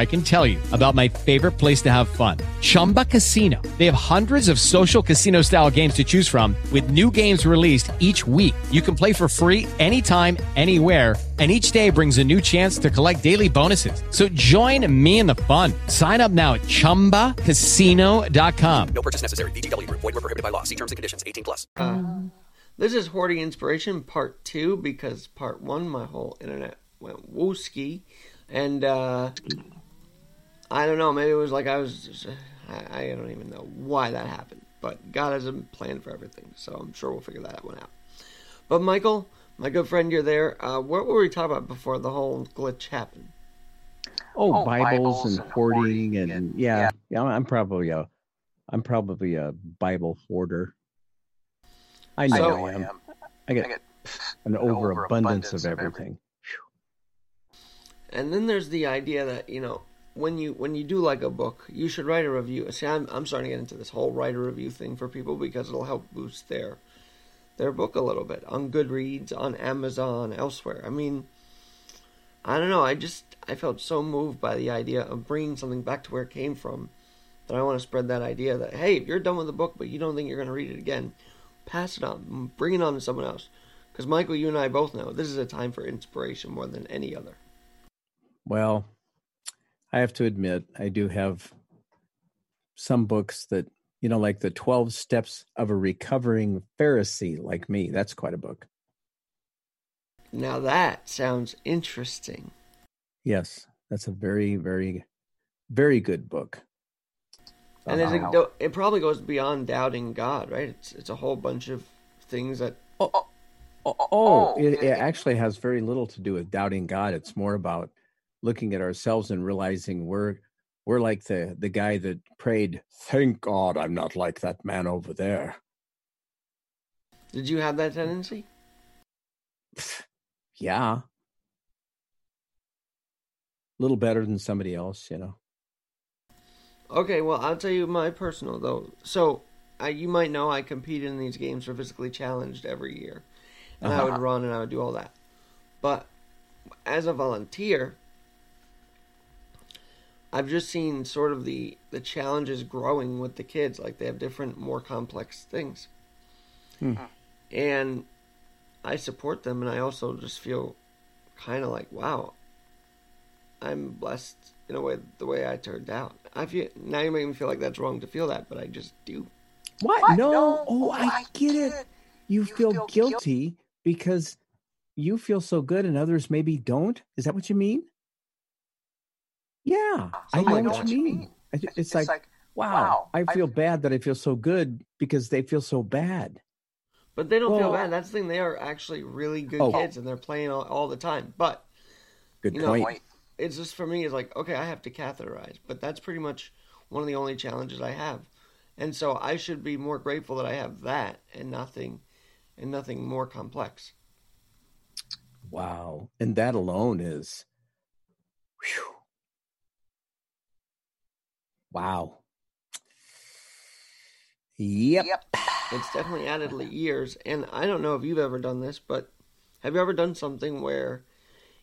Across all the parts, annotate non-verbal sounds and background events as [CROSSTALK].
I can tell you about my favorite place to have fun. Chumba Casino. They have hundreds of social casino style games to choose from with new games released each week. You can play for free anytime, anywhere and each day brings a new chance to collect daily bonuses. So join me in the fun. Sign up now at ChumbaCasino.com. No purchase necessary. VGW Group. Void were prohibited by law. See terms and conditions. 18 plus. This is Hoarding Inspiration Part 2 because Part 1, my whole internet went wooski. And, uh, I don't know, maybe it was like I was, just, I, I don't even know why that happened. But God has a plan for everything, so I'm sure we'll figure that one out. But, Michael, my good friend, you're there. Uh, what were we talking about before the whole glitch happened? Oh, Oh, Bibles, Bibles and and hoarding hoarding and, and- yeah, yeah. yeah. I'm probably a, I'm probably a Bible hoarder. I know So- I am. I I get get an overabundance overabundance of of everything. And then there's the idea that you know when you when you do like a book, you should write a review. See, I'm I'm starting to get into this whole write a review thing for people because it'll help boost their their book a little bit on Goodreads, on Amazon, elsewhere. I mean, I don't know. I just I felt so moved by the idea of bringing something back to where it came from that I want to spread that idea that hey, if you're done with the book but you don't think you're going to read it again, pass it on, bring it on to someone else. Because Michael, you and I both know this is a time for inspiration more than any other. Well, I have to admit, I do have some books that, you know, like the 12 Steps of a Recovering Pharisee, like me. That's quite a book. Now that sounds interesting. Yes, that's a very, very, very good book. And it, it probably goes beyond doubting God, right? It's it's a whole bunch of things that Oh, Oh, it, it- it actually has very little to do with doubting God. It's more about looking at ourselves and realizing we're we're like the the guy that prayed, "Thank God I'm not like that man over there." did you have that tendency? [SIGHS] Yeah, a little better than somebody else, you know. Okay, well I'll tell you my personal though. So I, you might know I competed in these games for physically challenged every year, and I would Uh-huh. run and I would do all that. But as a volunteer, I've just seen sort of the the challenges growing with the kids. Like they have different, more complex things, Hmm. and I support them, and I also just feel kind of like, wow, I'm blessed in a way the way I turned out. I feel now you make me feel like that's wrong to feel that, but I just do. What? What? No. No. Oh, I get it. You, feel, guilty because you feel so good and others maybe don't. Is that what you mean? Yeah, oh I Something know like what you mean. I ju- It's, like, wow, wow, I I- feel bad that I feel so good because they feel so bad. But they don't feel bad. That's the thing. They are actually really good Oh. kids, and they're playing all, all the time. But Good You know, point. Point. it's just for me. It's like okay, I have to catheterize, but that's pretty much one of the only challenges I have, and so I should be more grateful that I have that and nothing, and nothing more complex. Wow. And that alone is, whew. Wow. Yep. Yep. It's definitely added years, and I don't know if you've ever done this, but have you ever done something where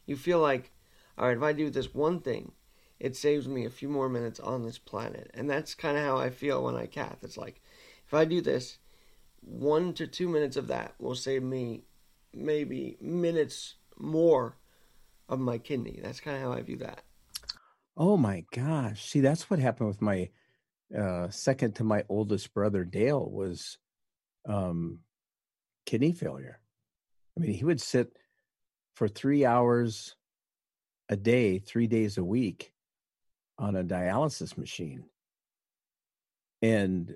you feel like, all right, if I do this one thing, it saves me a few more minutes on this planet, and that's kind of how I feel when I cath. It's like, if I do this, one to two minutes of that will save me maybe minutes more of my kidney. That's kind of how I view that. Oh my gosh. See, that's what happened with my uh second to my oldest brother Dale was um kidney failure. I mean, he would sit for 3 hours a day, 3 days a week on a dialysis machine. And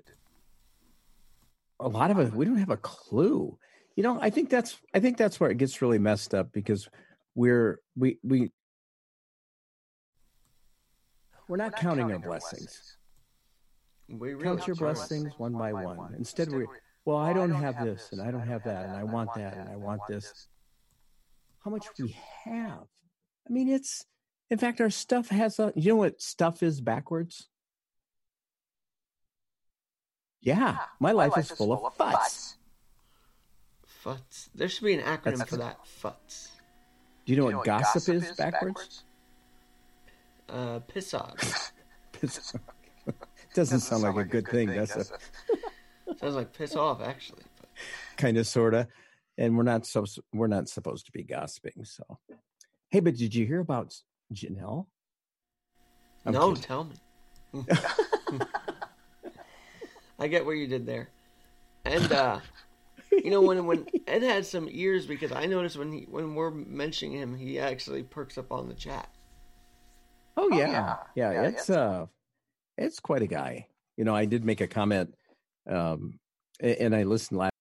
a lot of it we don't have a clue. You know, I think that's I think that's where it gets really messed up because we're we we we're not, counting, our blessings. We really Count your blessings one by one. Instead, we well, I don't have this and I don't have that and I want that and I want this. How much we have? I mean, it's in fact our stuff has a. You know what stuff is backwards? Yeah, my life is full of futs. Futs. There should be an acronym That's- for that. Futs. Do you know what gossip is backwards? Uh, piss off. [LAUGHS] Piss- [LAUGHS] Doesn't sound like a good thing. That's a [LAUGHS] Sounds like piss off, actually. Kind of sorta, and we're not so we're not supposed to be gossiping. So, hey, but did you hear about Janelle? I'm no, kidding. tell me. I get what you did there, and uh, you know when when Ed had some ears because I noticed when he when we're mentioning him, he actually perks up on the chat. Oh yeah, yeah. it's uh, it's quite a guy. You know, I did make a comment, um, and I listened last.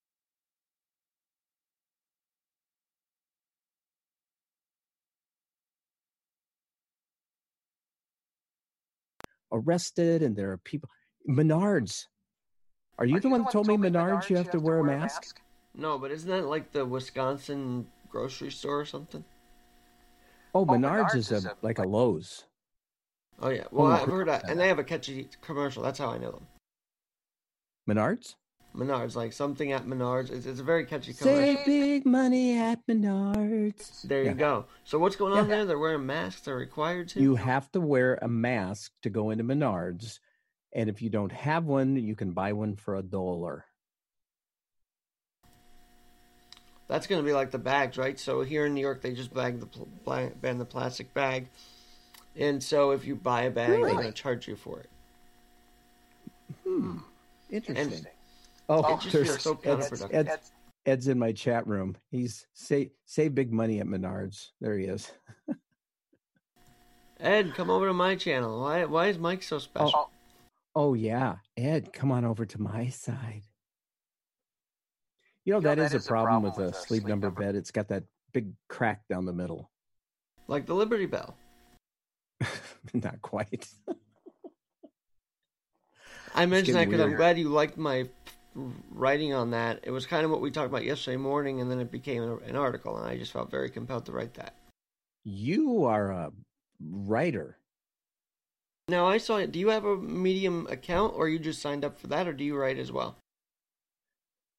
Arrested, and there are people. Menards. Are you the one that told me Menards you have to wear a mask? No, but isn't that like the Wisconsin grocery store or something? Oh, Menards is a like a Lowe's. Oh yeah, well I've heard that, and they have a catchy commercial. That's how I know them. Menards. Menards, like something at Menards. It's, it's a very catchy Save commercial. big money at Menards. There Yeah. you go. So what's going on Yeah. there? They're wearing masks. They're required to. You have to wear a mask to go into Menards, and if you don't have one, you can buy one for a dollar. That's going to be like the bags, right? So here in New York, they just bag the pl- ban the plastic bag, and so if you buy a bag, Really? they're going to charge you for it. Hmm. Interesting. And oh, it just there's feels so Ed's, counterproductive. Ed's, Ed's in my chat room. He's say save big money at Menards. There he is. [LAUGHS] Ed, come over to my channel. Why? Why is Mike so special? Oh yeah, Ed, come on over to my side. You know, that is a problem with a sleep number bed. It's got that big crack down the middle. Like the Liberty Bell. [LAUGHS] Not quite. [LAUGHS] I mentioned that because I'm glad you liked my writing on that. It was kind of what we talked about yesterday morning, and then it became an article, and I just felt very compelled to write that. You are a writer. Now I saw it. Do you have a Medium account, or you just signed up for that, or do you write as well?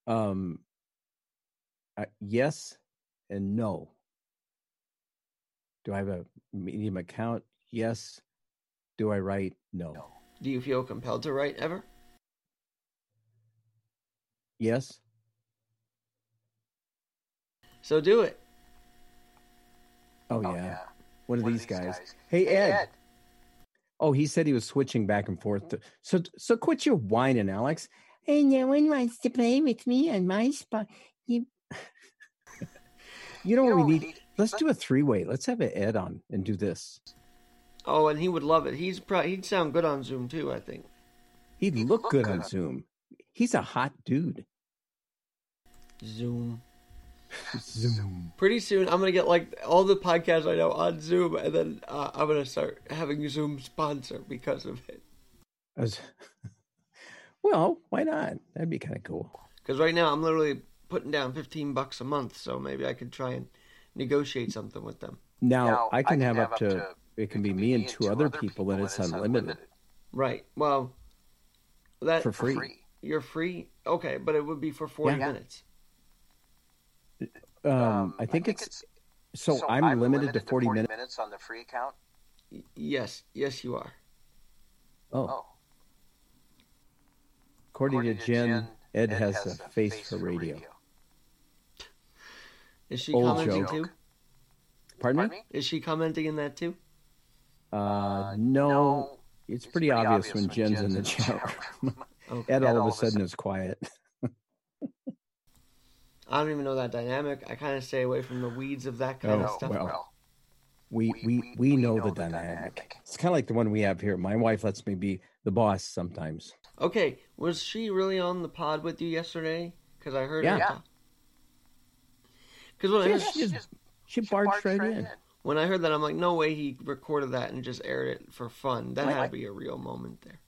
Um, uh, yes and no. Do I have a Medium account? Yes. Do I write? No. Do you feel compelled to write ever? Yes. So do it. Oh, oh yeah. One of these guys. Hey, Ed. Oh, he said he was switching back and forth. To, so, so quit your whining, Alex. Hey, no one wants to play with me on my spot. You, [LAUGHS] you know what we need? Let's do a three-way. Let's have an Ed on and do this. Oh, and he would love it. He's pro- he'd sound good on Zoom too. I think. He'd look good on Zoom. He's a hot dude. Zoom. Zoom. Pretty soon, I'm gonna get like all the podcasts I know on Zoom, and then uh, I'm gonna start having Zoom sponsor because of it. I was- [LAUGHS] well, why not? That'd be kind of cool. Because right now I'm literally putting down 15 bucks a month, so maybe I could try and negotiate something with them. Now, I, can have, up to, it can be me and two other people, and it's unlimited Right. Well, that for free. You're free. Okay, but it would be for 40 Yeah. minutes. Um, I think it's so, I'm, limited, to 40, minutes. minutes. on the free account. Y- yes. Yes, you are. Oh, oh. according, to Jen, Ed, has, a face, for radio. Is she Old commenting joke. too? Pardon, me? Is she commenting in that too? Uh, no, it's pretty, obvious, when Jen's, in the chat room. [LAUGHS] Okay. Ed all of a sudden is quiet. [LAUGHS] I don't even know that dynamic. I kind of stay away from the weeds of that kind of Oh, stuff. well. We we we know the dynamic. It's kind of like the one we have here. My wife lets me be the boss sometimes. Okay, was she really on the pod with you yesterday? Because I heard Yeah. her. Yeah. talk. Because when, I Yeah, heard- she just she barged right in. When I heard that, I'm like, no way he recorded that and just aired it for fun. That Like- had to be a real moment there.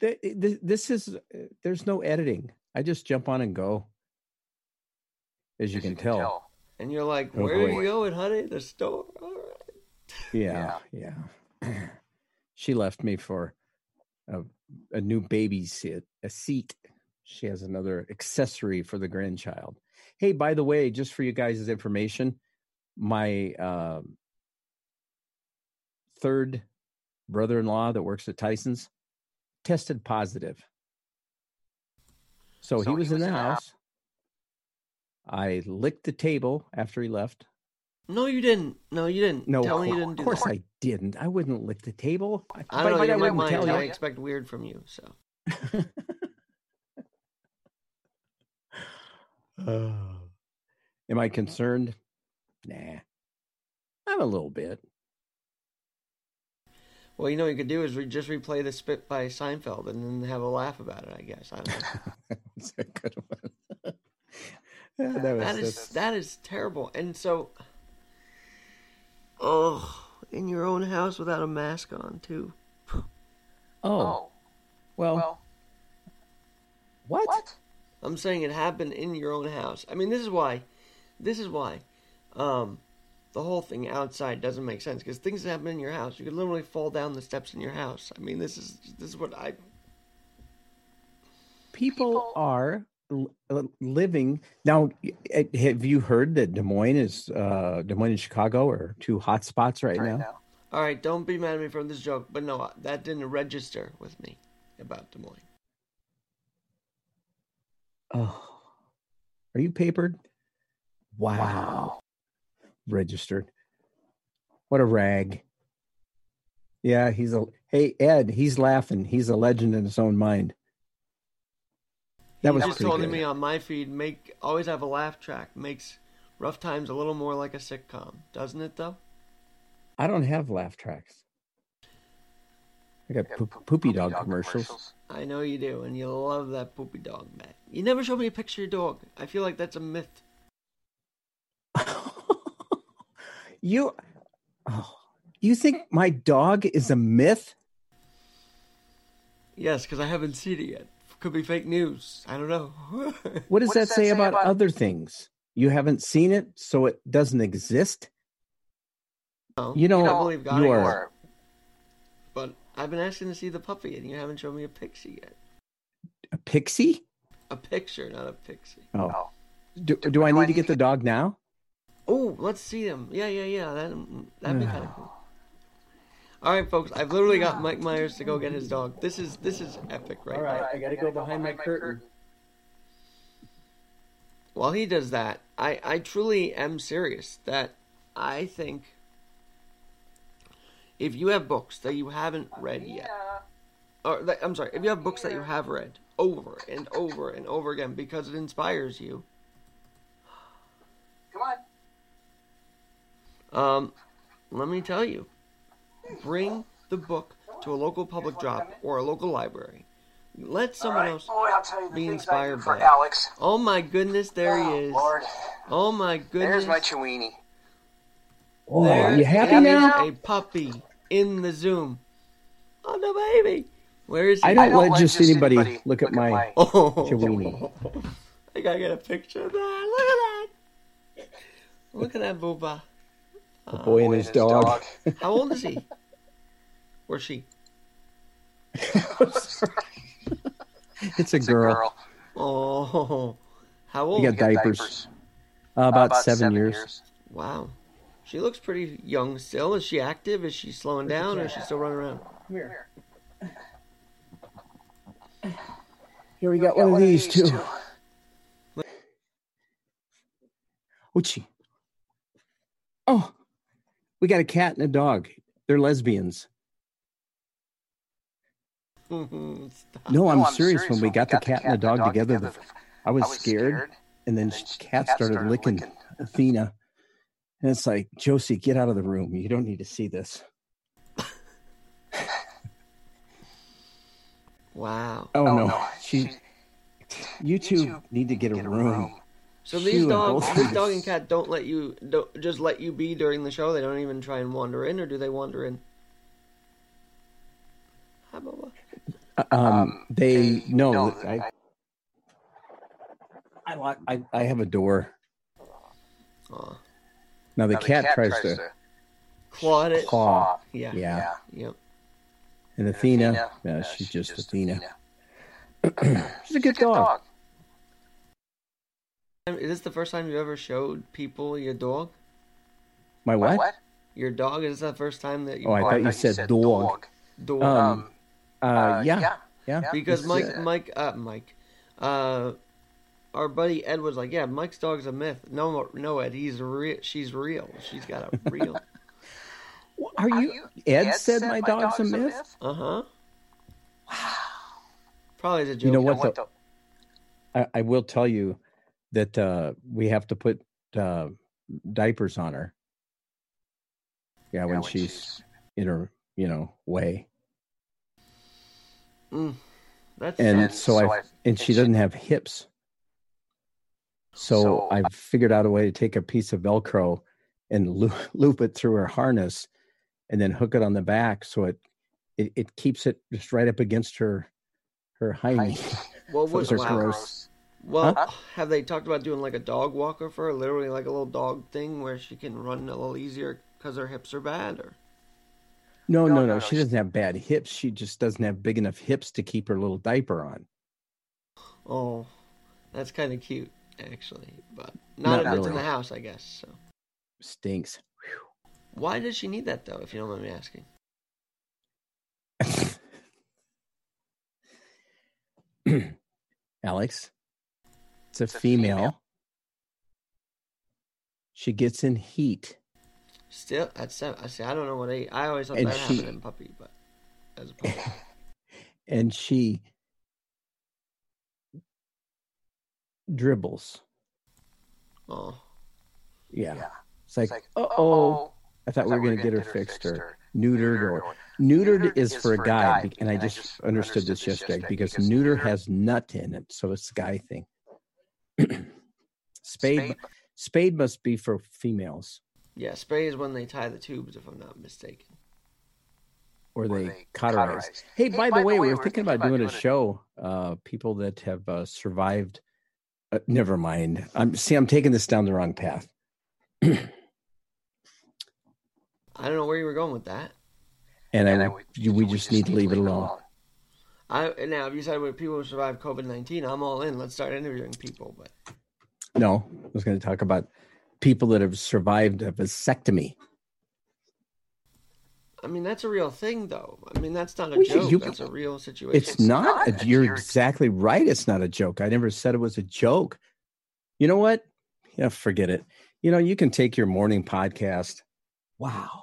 Th- th- This is uh, there's no editing. I just jump on and go. As you, can, tell. And you're like, Oh, where are you going, honey? The store? All right. Yeah, yeah. [CLEARS THROAT] she left me for a, a new baby seat, a seat. She has another accessory for the grandchild. Hey, by the way, just for you guys' information, my um, third brother-in-law that works at Tyson's tested positive. So, he was in the house. I licked the table after he left. No, you didn't. No, you didn't. No, Tell me you of didn't do course. I didn't. I wouldn't lick the table. I But- don't know. my wouldn't mind. tell I expect weird from you. So Uh, [SIGHS] [SIGHS] am I concerned? Nah. I'm a little bit. Well, you know what you could do is re- just replay the spit by Seinfeld and then have a laugh about it. I guess. I don't know. [LAUGHS] That's a good one. [LAUGHS] Yeah, that was that is that's- that is terrible. And so, oh, in your own house without a mask on too. oh, Oh, well, well, what? what? I'm saying it happened in your own house. I mean, this is why. This is why. Um, the whole thing outside doesn't make sense because things that happen in your house, you could literally fall down the steps in your house. I mean, this is this is what I. People, People- are uh, living now. Have you heard that Des Moines is uh, Des Moines and Chicago are two hot spots right, Right now? now. All right, don't be mad at me for this joke, but no, that didn't register with me about Des Moines. Oh, are you papered? Wow. Wow. Registered. What a rag. Yeah, he's a. Hey, Ed, he's laughing. He's a legend in his own mind. That He was just pretty told good. me on my feed, make always have a laugh track. Makes rough times a little more like a sitcom, doesn't it? Though. I don't have laugh tracks. I got Yeah, poop, poop- poopy dog, commercials. I know you do, and you love that poopy dog, Matt. You never show me a picture of your dog. I feel like that's a myth. You, oh, you think my dog is a myth? Yes, because I haven't seen it yet. Could be fake news. I don't know. [LAUGHS] What does that say about other things? You haven't seen it, so it doesn't exist. No, You know, I believe God you you are- Or But I've been asking to see the puppy, and you haven't shown me a pixie yet. A pixie? A picture, not a pixie. Oh, oh, do, do I need to get the dog now? Oh, let's see them. Yeah, yeah, yeah. That that'd be kind of cool. All right, folks. I've literally got Mike Myers to go get his dog. This is this is epic, right? now. I got to go behind my curtain. While he does that, I I truly am serious that I think if you have books that you haven't read yet, or that, I'm sorry, if you have books that you have read over and over and over again because it inspires you, come on. Um, let me tell you, bring the book to a local public drop or a local library. Let someone All right. else. Boy, I'll tell you the be inspired for by it. Alex. Oh my goodness, there oh, he is. Lord, Oh my goodness. there's my Chewini. Oh, There you happy now? A puppy in the Zoom. Oh no, baby. Where is he? I don't let just anybody look at my- Oh, Chewini. [LAUGHS] I gotta get a picture of that. Look at that. Look at that booba. The boy and his dog. [LAUGHS] How old is he? Or she? [LAUGHS] It's a It's a girl. girl. Oh, how old? You got You got diapers. Uh, about, About seven, years. Wow. She looks pretty young still. Is she active? Is she slowing down or is she still running around? Come Here. [SIGHS] Here we got one of these too. Ochi. Oh, we got a cat and a dog. They're lesbians. [LAUGHS] No, I'm, No, serious. When we got the cat and the dog together, the, I was I was scared, scared, and then and then cat cat started started licking licking. Athena, and it's like Josie, get out of the room. You don't need to see this. [LAUGHS] Wow. Oh, oh, no, no, she. You two need to get a room. So these and dogs, both dog and cat don't let you don't just let you be during the show. They don't even try and wander in, or do they wander in? Hi, Bubba. Um, they no, no, I, I, lock, I, I have a door. Aw. Now the, Now cat, tries, to, claw it. claw, Yeah. yeah. Yep. and Athena, yeah, she's just Athena. [CLEARS THROAT] She's a good Good dog. dog. Is this the first time you ever showed people your dog? My what? What? Your dog? Is this the first time that you Oh, I thought you said dog. dog? Um, uh, Uh, yeah, yeah. yeah. because It's, Mike, uh, Mike, uh, Mike, uh, our buddy Ed was like, "Yeah, Mike's dog's a myth." No, no, Ed, he's real. She's real. She's got a real. [LAUGHS] are you? Ed, said, my dog's, a myth. uh huh. Wow. Probably as a joke. You know You know what? what? though? though? I, I will tell you that uh, we have to put uh, diapers on her. Yeah, Yeah, when, she's, in her, you know, way, Mm, that's and, And so, so I and she doesn't have hips. So, So- I've figured out a way to take a piece of Velcro and [LAUGHS] loop, loop it through her harness, and then hook it on the back so it it, it keeps it just right up against her her hind. well, [LAUGHS] what, wow. gross. Well, Huh? have they talked about doing like a dog walker for her? Literally like a little dog thing where she can run a little easier because her hips are bad, or No, No, no, no, no. no, She she- doesn't have bad hips. She just doesn't have big enough hips to keep her little diaper on. oh, that's kind of cute actually, but not, Not if it's in the house, I guess. So Stinks. why does she need that though? If you don't mind me asking. [LAUGHS] [CLEARS THROAT] Alex, it's a It's a female. female. She gets in heat. Still, at seven, I see. I don't know what age. I always thought And that she- happened in puppy, but as a puppy. [LAUGHS] and she dribbles. oh, Yeah. Yeah. It's like, like, uh oh. oh. I thought we were going to get her fixed or neutered or neutered is for a guy. be- And I just understood this yesterday because neuter has nut in it. So it's a guy thing. [CLEARS THROAT] spayed, spayed must be for females yeah. Spray is when they tie the tubes, if I'm not mistaken. or they they cauterize. cauterize. Hey, by, the way, we're thinking about doing a show. Uh, people that have uh, survived. Uh, never mind. I'm see. I'm taking this down the wrong path. [CLEARS THROAT] I don't know where you were going with that. And, And I, I would- we, we just need to leave it alone. I now if you said when people survive COVID nineteen, I'm all in. Let's start interviewing people. But No, I was going to talk about people that have survived a vasectomy. I mean that's a real thing, though. I mean that's not a Well, joke. you- that's a real situation. It's, not. not. a- you're You're- exactly right. It's not a joke. I never said it was a joke. You know what? Yeah, forget it. You know, you can take your morning podcast. Wow.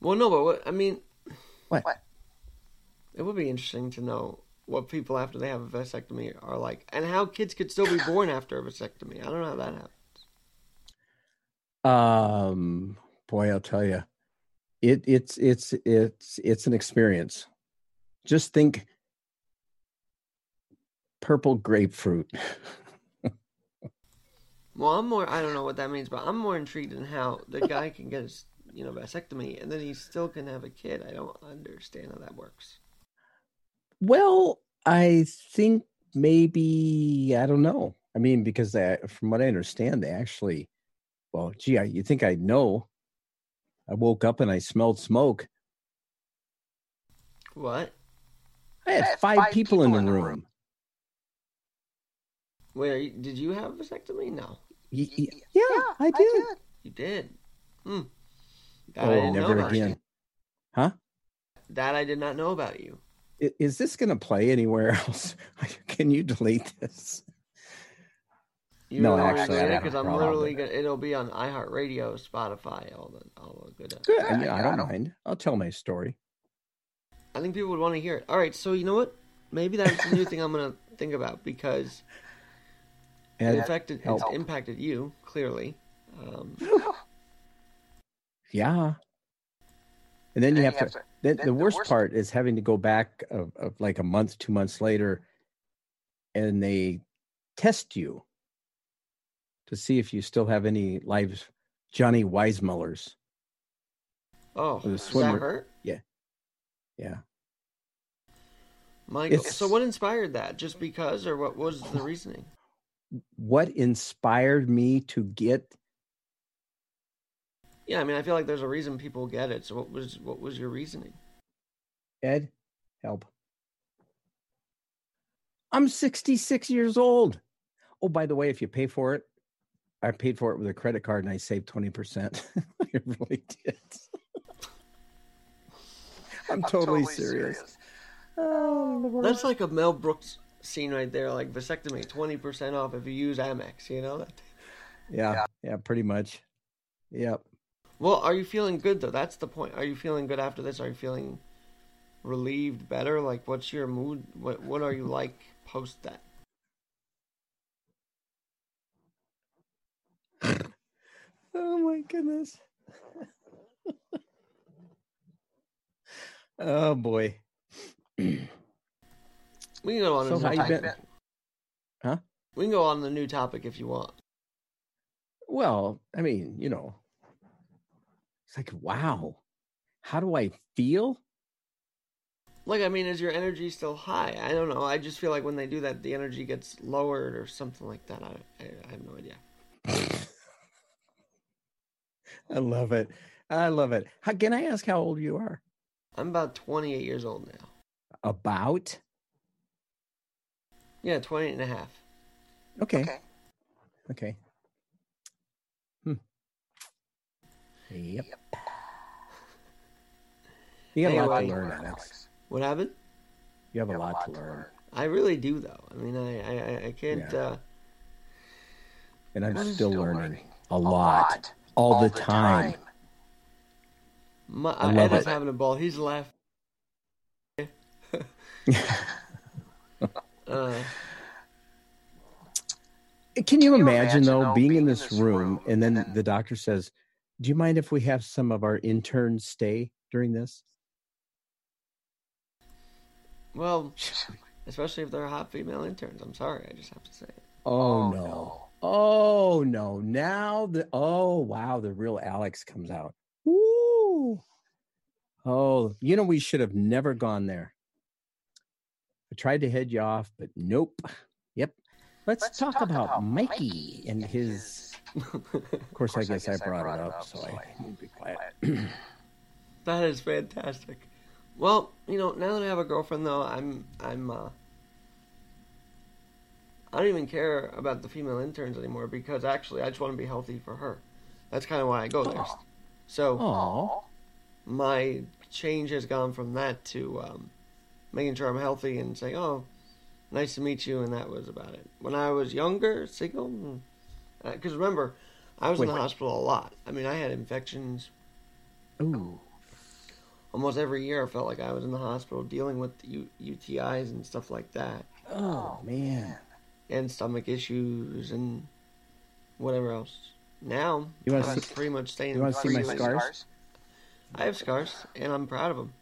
Well, no, but what I mean, What? What? it would be interesting to know what people after they have a vasectomy are like, and how kids could still be born after a vasectomy. I don't know how that happens. Um, boy, I'll tell you, it it's it's it's it's an experience. Just think, purple grapefruit. [LAUGHS] Well, I'm more. I don't know what that means, but I'm more intrigued in how the guy can get his, you know, vasectomy, and then he still can have a kid. I don't understand how that works. Well, I think maybe I don't know. I mean, because they, from what I understand, they actually. Well, gee, I, you think I'd know? I woke up and I smelled smoke. What? I had I had five, five people, in the in the room. room. Wait, you, did you have a vasectomy? No, Y- y- yeah, I did. you did. Hmm. That I Oh, never about you. again. Huh? That I did not know about you. Is this going to play anywhere [LAUGHS] else? Can you delete this? You No, actually, it? because I'm literally gonna. It'll be on iHeartRadio, Spotify, all the all the good. Good. Yeah, Yeah, I yeah, I don't- mind. I'll tell my story. I think people would want to hear it. All right, so you know what? Maybe that's the new thing I'm gonna think about because it Ed, affected, it's impacted you clearly. Um, [LAUGHS] yeah. And then you have to. Then the worst part is having to go back of, of like a month, two months later, and they test you to see if you still have any live Johnny Weissmullers. Oh, the does that swimmer- hurt? Yeah. Michael. It's- So what inspired that? Just because, or what was the reasoning? What inspired me to get Yeah, I mean, I feel like there's a reason people get it. So what was what was your reasoning? Ed? Help. I'm 66 years old. Oh, by the way, if you pay for it, I paid for it with a credit card and I saved 20%. [LAUGHS] I really did. [LAUGHS] I'm totally, serious. Oh, That's like a Mel Brooks scene right there, like vasectomy, twenty percent off if you use Amex. You know that. yeah, yeah, pretty much. Yep. Well, are you feeling good though? That's the point. Are you feeling good after this? Are you feeling relieved, better? Like, what's your mood? What What are you like post that? [LAUGHS] Oh my goodness. [LAUGHS] oh boy. [CLEARS THROAT] We can go on. So how you? Huh? We can go on the new topic if you want. Well, I mean, you know, it's like, wow, how do I feel? Like, I mean, is your energy still high? I don't know. I just feel like when they do that, the energy gets lowered or something like that. I, I, I have no idea. [LAUGHS] I love it. I love it. How, can I ask how old you are? I'm about 28 years old now. About? Yeah, 28 and a half. Okay. Okay. Hmm. Yep. You got Hey, a lot to learn, Alex. What happened? You have a lot to learn. I really do, though. I mean, I, I, I- can't. Yeah. Uh, And I'm still learning a lot, all the time. my, I Ed love is it. having a ball. He's laughing. [LAUGHS] uh, Can you imagine, though, being in this room and then the doctor says, Do you mind if we have some of our interns stay during this? well, [LAUGHS] especially if they're hot female interns. I'm sorry. I just have to say it. Oh, oh no. Oh no. Now the oh wow, the real Alex comes out. Woo. Oh, you know, we should have never gone there. I tried to head you off, but nope. Yep. Let's, talk, about, Mikey and his of course, I guess I brought it up, so I need to be quiet. [CLEARS THROAT] That is fantastic. Well, you know, now that I have a girlfriend, though, I'm, I'm, uh, I don't even care about the female interns anymore because actually, I just want to be healthy for her. That's kind of why I go there. So Oh, my change has gone from that to um, making sure I'm healthy and saying, "Oh, nice to meet you," and that was about it. When I was younger, single, Uh, because remember, I was in Wait. the hospital a lot. I mean, I had infections ooh, almost every year. I felt like I was in the hospital dealing with U- UTIs and stuff like that, oh man. and stomach issues and whatever else. Now, You wanna I'm see- pretty much staying. you wanna see my scars? I have scars, and I'm proud of them.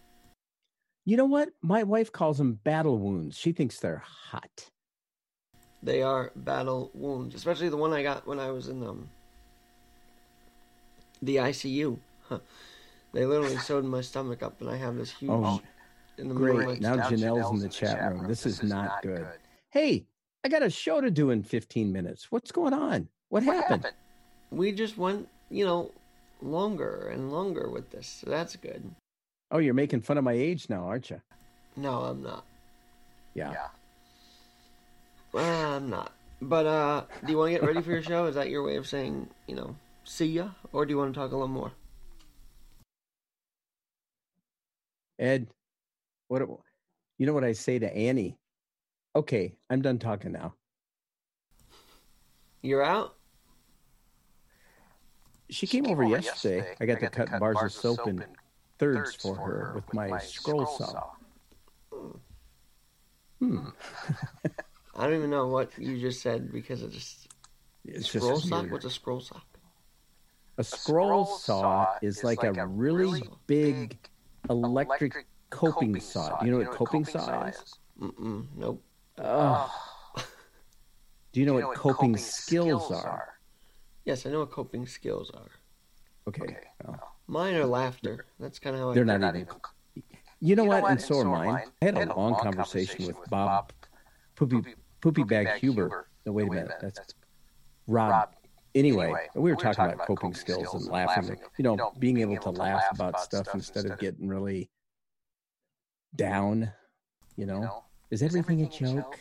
You know what? My wife calls them battle wounds. She thinks they're hot. They are battle wounds, especially the one I got when I was in um, the ICU. Huh. They literally [LAUGHS] sewed my stomach up, and I have this huge Oh, in the middle of great. my Now Janelle's in the chat room. This is not good. Hey, I got a show to do in 15 minutes. What's going on? What happened? We just went, you know, longer and longer with this, so that's good. Oh, you're making fun of my age now, aren't you? No, I'm not. Yeah. Yeah. Well, I'm not. But uh, do you want to get ready for your show? Is that your way of saying, you know, see ya, or do you want to talk a little more? Ed, what you know what I say to Annie? Okay, I'm done talking now. You're out. She came over yesterday. I got to cut bars of soap in thirds for her with my scroll saw. Hmm. [LAUGHS] I don't even know what you just said because it just It's scroll just sock. weird. What's a scroll sock? A scroll saw is like a really big electric coping saw. Do you know what coping saw is? Mm-mm, nope. Oh. Do you know what coping skills are? Yes, I know what coping skills are. Okay. well, Mine are laughter. That's kind of how I They're feel. not even. You know what? And so are mine. I had a long conversation with Bob Poopy Poopy Poopy bag Huber. No, wait a minute. That's Rob. Anyway, we were talking about coping skills and laughing. You know, being able to laugh about stuff instead of getting really down. You know, is everything a joke?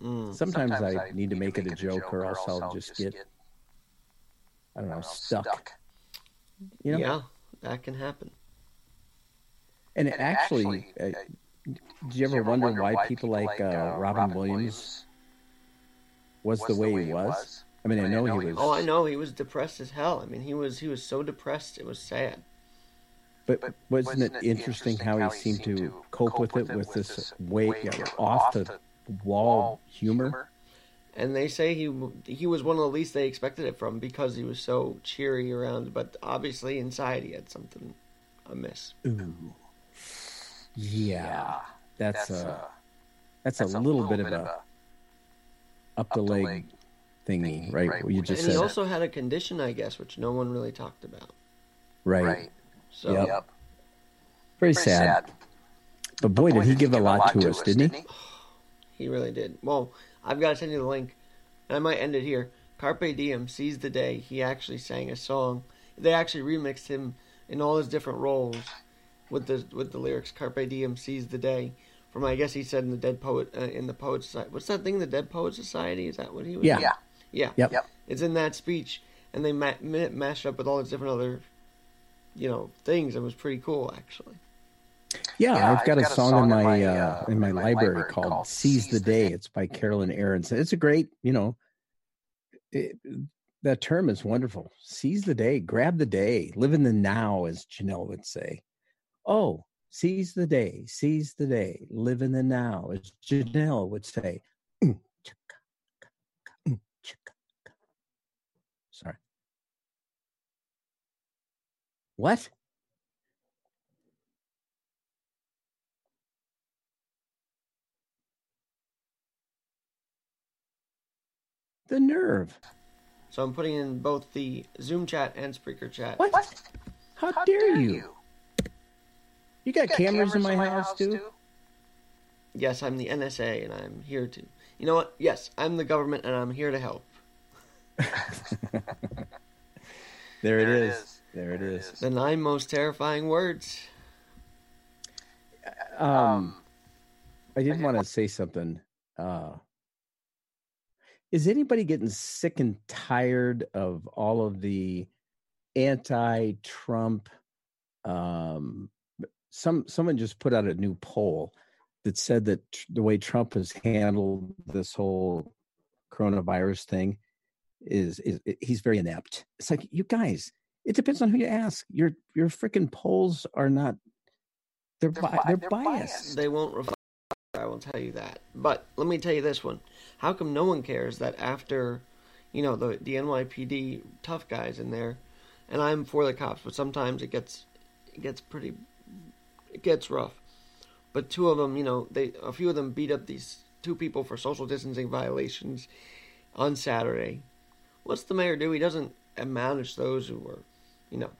Mm. Sometimes I need to make it a joke, or else I'll just get, I don't know, stuck. You know, Yeah, that can happen. and it actually, uh, did you ever wonder why people like uh, Robin Williams was the way he was? I mean, I know he was, Oh, I know. He was depressed as hell. I mean, he was he was so depressed. It was sad. but wasn't it interesting how he seemed to cope with it with this way you know, off the wall humor? And they say he he was one of the least they expected it from because he was so cheery around. But obviously inside he had something amiss. Ooh, yeah, that's a that's a little bit of a up the leg thingy, right? What you just And he also had a condition, I guess, which no one really talked about. right? right. So Yep. Very sad. But boy, did he give a lot to us, didn't he? [SIGHS] He really did. Well, I've got to send you the link. And I might end it here. Carpe Diem, Seize the Day. He actually sang a song. They actually remixed him in all his different roles with the with the lyrics Carpe Diem, Seize the Day. From I guess he said in the Dead Poet uh, in the Poet Society. What's that thing? The Dead Poet Society? Is that what he was? Yeah. Yeah. Yeah. Yep. Yep. It's in that speech, and they ma- ma- mashed up with all these different other, you know, things. It was pretty cool, actually. Yeah, Yeah, I've got a song in my uh, in my library called "Seize the Day." It's by Carolyn Arends. It's a great, you know, it, that term is wonderful. Seize the day, grab the day, live in the now, as Janelle would say. Oh, seize the day, seize the day, live in the now, as Janelle would say. Mm, chicka, mm, chicka. Sorry. What? The nerve. So I'm putting in both the Zoom chat and Spreaker chat. What? How, dare you? You got, Got cameras, in my, house, too? Yes, I'm the NSA, and I'm here to. You know what? Yes, I'm the government, and I'm here to help. [LAUGHS] There, There it is. is. There it is. is. The nine most terrifying words. Um, I did want to say something. Uh, is anybody getting sick and tired of all of the anti-Trump? Um, some someone just put out a new poll that said that tr- the way Trump has handled this whole coronavirus thing is is he's very inept. It's like you guys. It depends on who you ask. Your your freaking polls are not. They're They're bi- bi- they're, they're biased. biased. They won't reflect. I will tell you that. But let me tell you this one. How come no one cares that after, you know, the the NYPD tough guys in there, and I'm for the cops, but sometimes it gets it gets pretty it gets rough. But two of them, you know, they a few of them beat up these two people for social distancing violations on Saturday. What's the mayor do? He doesn't admonish those who were, you know,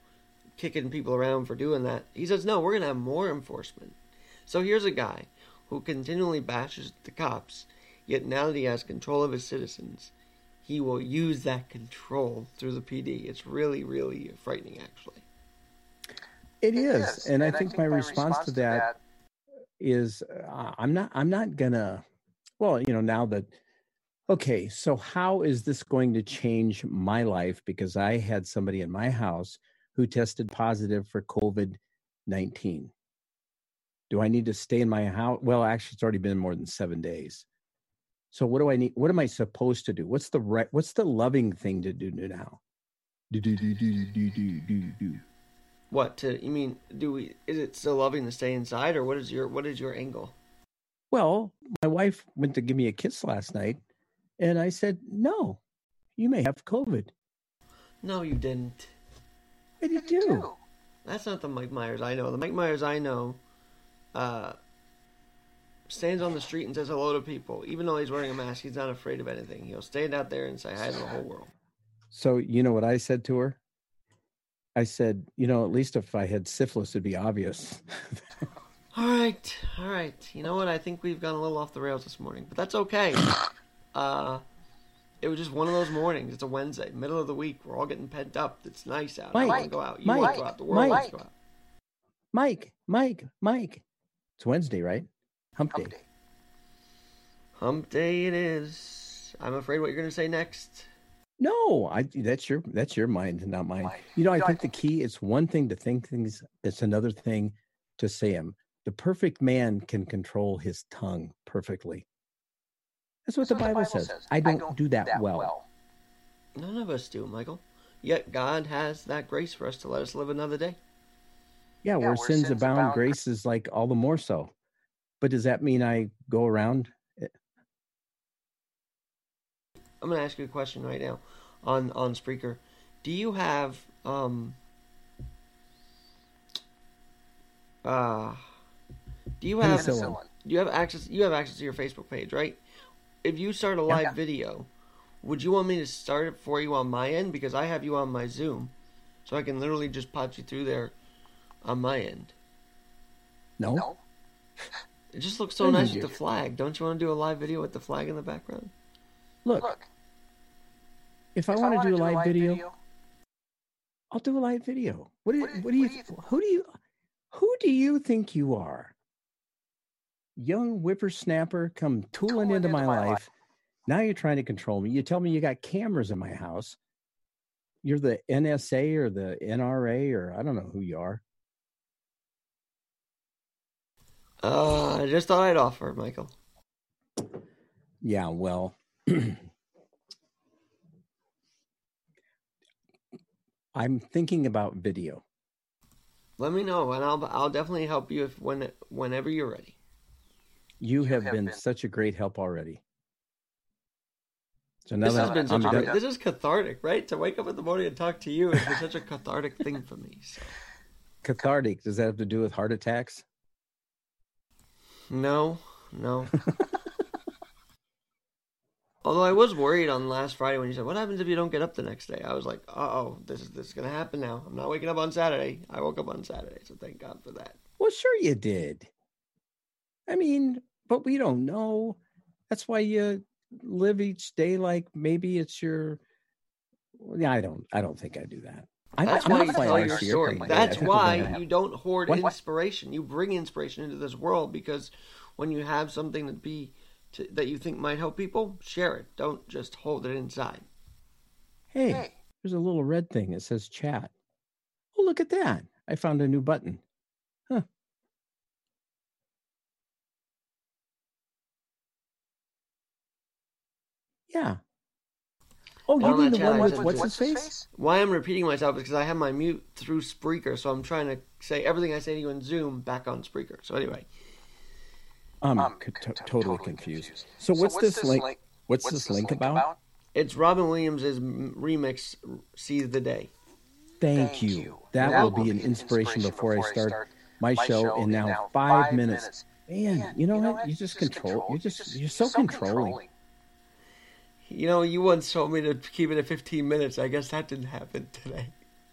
kicking people around for doing that. He says, no, we're going to have more enforcement. So here's a guy who continually bashes the cops, yet now that he has control of his citizens, he will use that control through the PD. It's really, really frightening, actually. It is, and, I, think my response, to that is uh, I'm not I'm not gonna. Well, you know, now that okay, so how is this going to change my life? Because I had somebody in my house who tested positive for COVID nineteen. Do I need to stay in my house? Well, actually, it's already been more than seven days. So what do I need? What am I supposed to do? What's the right? What's the loving thing to do now? Do do do do do do do do. What to? You mean? Do we? Is it still loving to stay inside, or what is your what is your angle? Well, my wife went to give me a kiss last night, and I said, "No, you may have COVID." No, you didn't. I did do. That's not the Mike Myers I know. The Mike Myers I know uh, stands on the street and says hello to people. Even though he's wearing a mask, he's not afraid of anything. He'll stand out there and say hi to the whole world. So you know what I said to her? I said, you know, at least if I had syphilis, it'd be obvious. All right, all right. You know what? I think we've gone a little off the rails this morning, but that's okay. Uh, it was just one of those mornings. It's a Wednesday, middle of the week. We're all getting pent up. It's nice out. I want to go out. You Mike, want to go out. The world wants to Mike. go out. Mike, Mike, Mike. It's Wednesday, right? Hump day. Hump day. Hump day it is. I'm afraid what you're going to say next. No, I that's your that's your mind, not mine. Mine. You know, I think the key it's one thing to think things, it's another thing to say them. The perfect man can control his tongue perfectly. That's what, That's the, Bible says. I don't, do that, well. None of us do, Michael. Yet God has that grace for us to let us live another day. Yeah, where, sins, abound, grace is like all the more so. But does that mean I go around? I'm going to ask you a question right now on on Spreaker. Do you have um uh do you have Penicillin. Penicillin. you have access you have access to your Facebook page, right? If you start a live Yeah. video, would you want me to start it for you on my end because I have you on my Zoom. So I can literally just pop you through there on my end. No? No. It just looks so nice with the flag. Don't you want to do a live video with the flag in the background? Look, Look, if I want to wanna do a live video, I'll do a live video. What do you, What what do you, what do you th- who do you, who do you think you are? Young whippersnapper come tooling, Tooling into, into my, my life. life. Now you're trying to control me. You tell me you got cameras in my house. You're the NSA or the NRA or I don't know who you are. Uh, I just thought I'd offer, Michael. Yeah, well, [CLEARS THROAT] I'm thinking about video. Let me know, and I'll I'll definitely help you if when whenever you're ready. You, You have, have been, been- such a great help already. So now This that has been I'm such a done- great, this is cathartic, right? To wake up in the morning and talk to you has been such a cathartic thing for me. So. [LAUGHS] cathartic, does that have to do with heart attacks? No, no. [LAUGHS] Although I was worried on last Friday when you said, "What happens if you don't get up the next day?" I was like, "Uh oh, this is this is gonna happen now. I'm not waking up on Saturday. I woke up on Saturday, so thank God for that." Well, sure you did. I mean, but we don't know. That's why you live each day like maybe it's your. Yeah, I don't. I don't think I do that. I, That's I'm why not you tell your story. That's I why you don't hoard What? inspiration. You bring inspiration into this world because when you have something to be to, that you think might help people, share it. Don't just hold it inside. Hey, Hey. there's a little red thing that says chat. Oh, look at that! I found a new button. Huh. Yeah. Oh, you mean the chat one with said what's was- his face? Why I'm repeating myself is because I have my mute through Spreaker, so I'm trying to say everything I say to you in Zoom back on Spreaker. So anyway, I'm I'm co- to- to- totally, confused. confused. So, what's, this link? What's, this link about? it's Robin Williams' remix "Seize the Day." Thank, Thank you. you. That, will be an inspiration before I start my show in now five minutes. Man, you know what? You just control. You're just you're so controlling. You know, you once told me to keep it at 15 minutes. I guess that didn't happen today.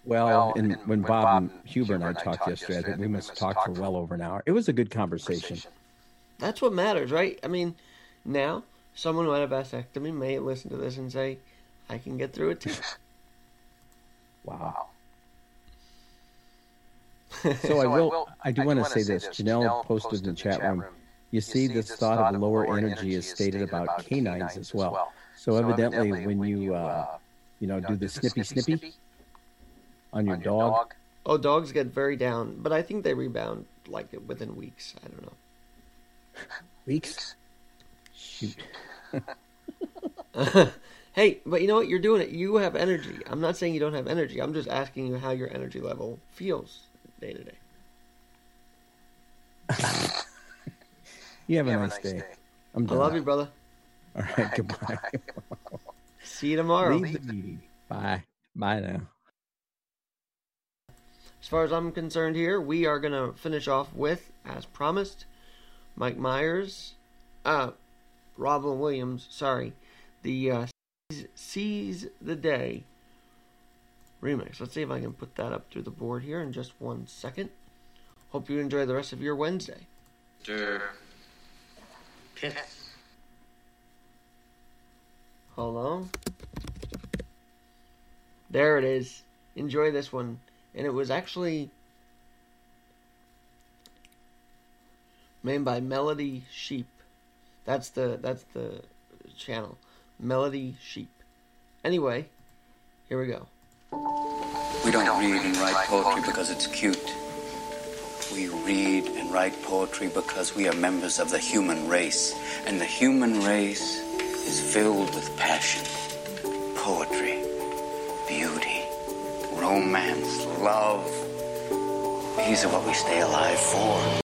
Well, Well, and and when when Bob Bob and Huber and I talked yesterday, I think we must have talked for well over an hour. It was a good conversation. That's what matters, right? I mean, now someone who had a vasectomy may listen to this and say, "I can get through it too." [LAUGHS] Wow. [LAUGHS] Wow. So I will. I do want to say this. Janelle posted in the chat room. You see, this thought of lower energy is stated about canines as well. So evidently, when you uh, you know do the snippy snippy on your dog, oh, dogs get very down, but I think they rebound like within weeks. I don't know. Weeks. Shoot. [LAUGHS] hey, but you know what? You're doing it. You have energy. I'm not saying you don't have energy. I'm just asking you how your energy level feels day to day. [LAUGHS] You have a nice day. I'm I done. love you, brother. All right. [LAUGHS] Goodbye. See you tomorrow. Leave the meeting. Bye. Bye now. As far as I'm concerned here, we are going to finish off with, as promised, Mike Myers, uh, Robin Williams, sorry, the uh, Seize the Day remix. Let's see if I can put that up to the board here in just one second. Hope you enjoy the rest of your Wednesday. Hold on. There it is. Enjoy this one. And it was actually made by Melody Sheep. That's the that's the channel. Melody Sheep. Anyway, here we go. We don't read and write poetry because it's cute. We read and write poetry because we are members of the human race. And the human race is filled with passion, poetry, beauty, romance, love. These are what we stay alive for.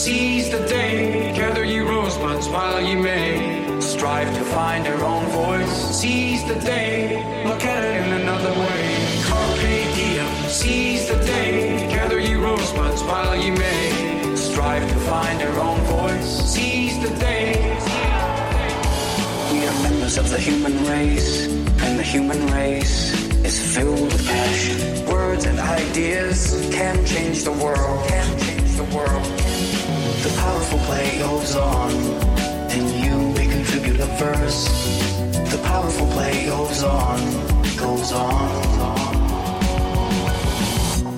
Seize the day. Gather ye rosebuds while ye may. Strive to find your own voice. Seize the day. Look at it in another way. Carpe diem, seize the day. Gather ye rosebuds while ye may. Strive to find your own voice. Seize the day. We are members of the human race, and the human race is filled with passion. Words and ideas can change the world. Can change the world. The powerful play goes on, and you may contribute a verse. The powerful play goes on, goes on.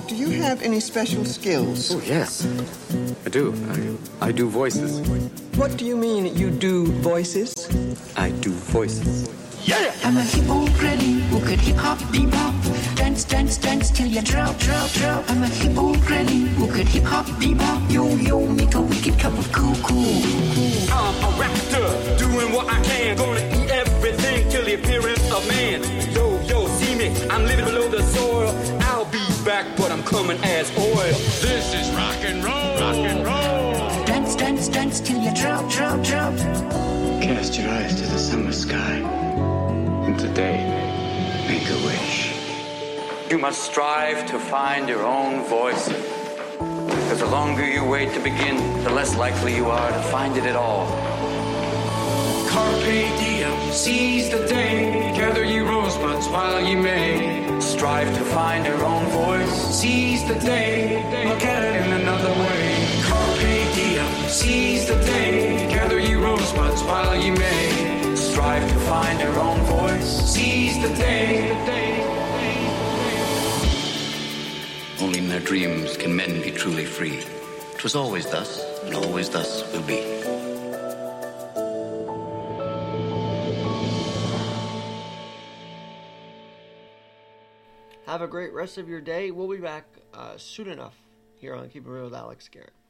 Do you have any special skills? Oh, yes. I do. I, I do voices. What do you mean you do voices? I do voices. Yeah! I'm a hip old granny who could hip hop bebop. Dance, dance, dance till you drop, drop, drop. I'm a hip old granny who could hip hop bebop. Yo, yo, make a wicked cup of cool. I'm a raptor, doing what I can. Gonna eat everything till the appearance of man. Yo, yo, see me, I'm living below the soil. I'll be back, but I'm coming as oil. Must strive to find your own voice. Because the longer you wait to begin, the less likely you are to find it at all. Carpe diem, seize the day. Gather ye rosebuds while ye may. Strive to find your own voice. Seize the day. Look at it in another way. Carpe diem, seize the day. Gather ye rosebuds while ye may. Strive to find your own voice. Seize the day. Only in their dreams can men be truly free. Twas always thus, and always thus will be. Have a great rest of your day. We'll be back uh, soon enough here on Keep It Real with Alex Garrett.